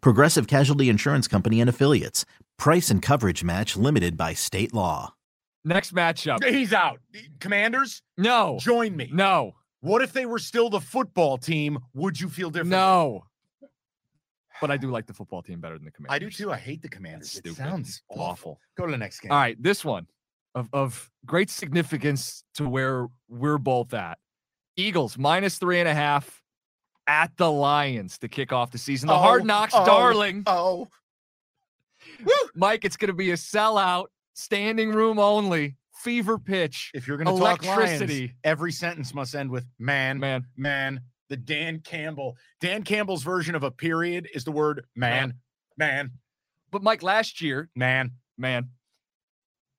Progressive Casualty Insurance Company and Affiliates. Price and coverage match limited by state law. Next matchup. He's out. Commanders, No. join me. No. What if they were still the football team? Would you feel different? No. But I do like the football team better than the Commanders. I do too. I hate the Commanders. It sounds awful. awful. Go to the next game. All right, this one of, of great significance to where we're both at. Eagles minus three and a half at the Lions to kick off the season. The hard Oh, knocks, oh, darling. Oh, Mike, it's going to be a sellout, standing room only, fever pitch. if you're going to talk Lions, every sentence must end with man, man, Man, man. The Dan Campbell. Dan Campbell's version of a period is the word man, man, but Mike, last year, man. man,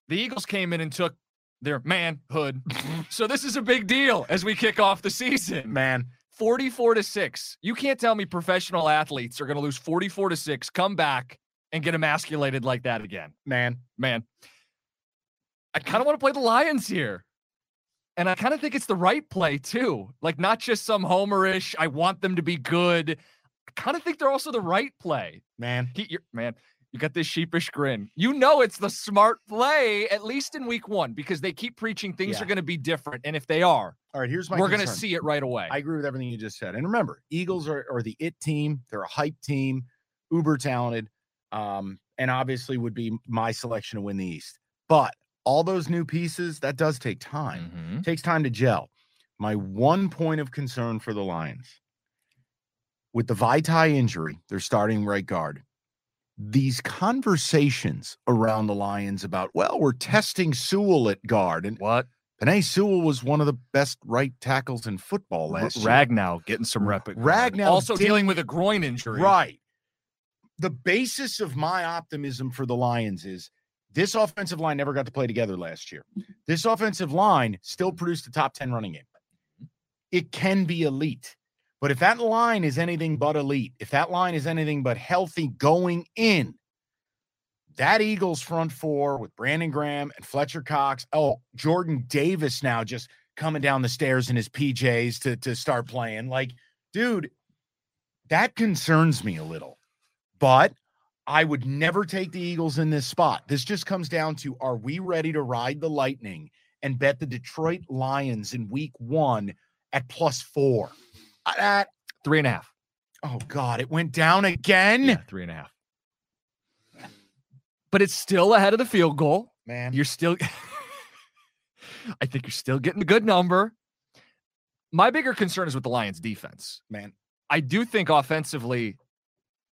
the Eagles came in and took their manhood. so this is a big deal as we kick off the season. Man, 44 to 6. You can't tell me professional athletes are going to lose 44 to 6, come back and get emasculated like that again. man. Man, I kind of want to play the Lions here. And I kind of think it's the right play too. Like not just some homerish, I want them to be good. I kind of think they're also the right play. Man, He, man, you got this sheepish grin. You know it's the smart play, at least in week one, because they keep preaching things Yeah. are going to be different. And if they are, all right. Here's my. we're going to see it right away. I agree with everything you just said. And remember, Eagles are, are the it team. They're a hype team, uber talented, um, and obviously would be my selection to win the East. But all those new pieces, that does take time. Mhm. takes time to gel. My one point of concern for the Lions with the Vaitai injury, their starting right guard, these conversations around the Lions about, well, we're testing Sewell at guard. And What? Penei Sewell was one of the best right tackles in football last year. Ragnow getting some rep. Ragnow also did- dealing with a groin injury. Right. The basis of my optimism for the Lions is this offensive line never got to play together last year. Mm-hmm. This offensive line still produced a top 10 running game. Mm-hmm. It can be elite. But if that line is anything but elite, if that line is anything but healthy going in, that Eagles front four with Brandon Graham and Fletcher Cox. Oh, Jordan Davis now just coming down the stairs in his PJs to, to start playing. Like, dude, that concerns me a little. But I would never take the Eagles in this spot. This just comes down to are we ready to ride the lightning and bet the Detroit Lions in week one at plus four? That, Three and a half. oh God, it went down again. Yeah, three and a half. But it's still ahead of the field goal. Man, You're still, I think you're still getting a good number. My bigger concern is with the Lions defense. man. I do think offensively,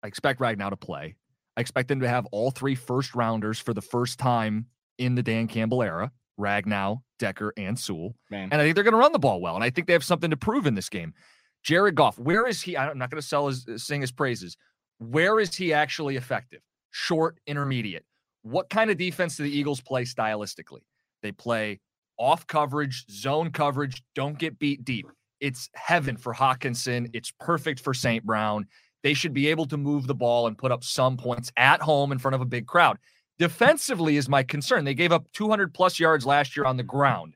I expect Ragnow to play. I expect them to have all three first rounders for the first time in the Dan Campbell era Ragnow, Decker, and Sewell. Man. And I think they're going to run the ball well. And I think they have something to prove in this game. Jared Goff, where is he? I'm not going to sell his sing his praises. Where is he actually effective? Short, intermediate. What kind of defense do the Eagles play stylistically? They play off coverage, zone coverage, don't get beat deep. It's heaven for Hockenson. It's perfect for St. Brown. They should be able to move the ball and put up some points at home in front of a big crowd. Defensively is my concern. They gave up 200 plus yards last year on the ground.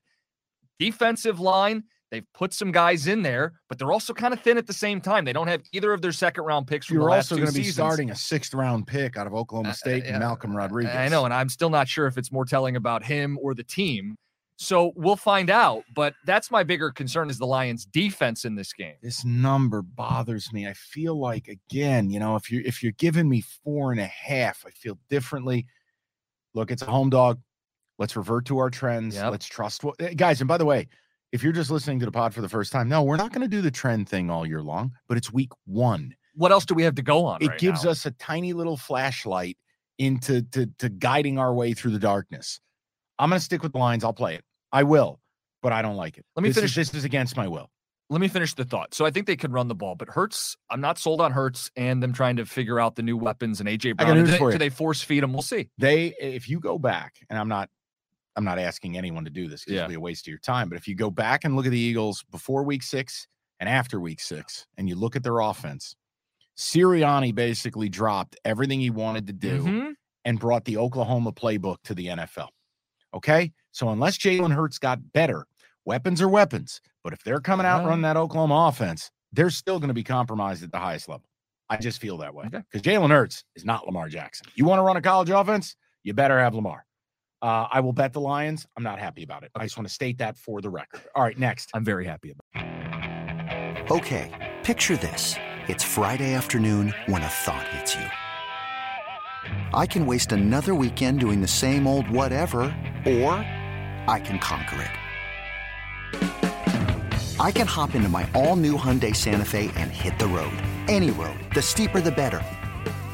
Defensive line, they've put some guys in there, but they're also kind of thin at the same time. They don't have either of their second round picks from the You're also going to be seasons. starting a sixth round pick out of Oklahoma Uh, State uh, and Malcolm Rodriguez. I know, and I'm still not sure if it's more telling about him or the team. So we'll find out. But that's my bigger concern is the Lions defense in this game. This number bothers me. I feel like again, you know, if you're if you're giving me four and a half, I feel differently. Look, it's a home dog. Let's revert to our trends. Yep. Let's trust what eh, guys. And by the way, if you're just listening to the pod for the first time, no, we're not going to do the trend thing all year long, but it's week one. What else do we have to go on? It right gives now? us a tiny little flashlight into to, to guiding our way through the darkness. I'm going to stick with the lines. I'll play it. I will, but I don't like it. Let me This is- finish- this is against my will. let me finish the thought. So I think they could run the ball, but Hurts, I'm not sold on Hurts and them trying to figure out the new weapons and AJ Brown. Do they, do they force feed him? We'll see. they if you go back and i'm not i'm not asking anyone to do this because Yeah. it'll be a waste of your time but if you go back and look at the eagles before week six and after week six and you look at their offense Sirianni basically dropped everything he wanted to do Mhm. and brought the Oklahoma playbook to the NFL. Okay. So unless Jalen Hurts got better, weapons are weapons. But if they're coming out and running that Oklahoma offense, they're still going to be compromised at the highest level. I just feel that way Okay. because Jalen Hurts is not Lamar Jackson. You want to run a college offense? You better have Lamar. Uh, I will bet the Lions. I'm not happy about it. I just want to state that for the record. All right, next. I'm very happy about it. Okay, picture this. It's Friday afternoon when a thought hits you. I can waste another weekend doing the same old whatever, or I can conquer it. I can hop into my all new Hyundai Santa Fe and hit the road. Any road. The steeper, the better.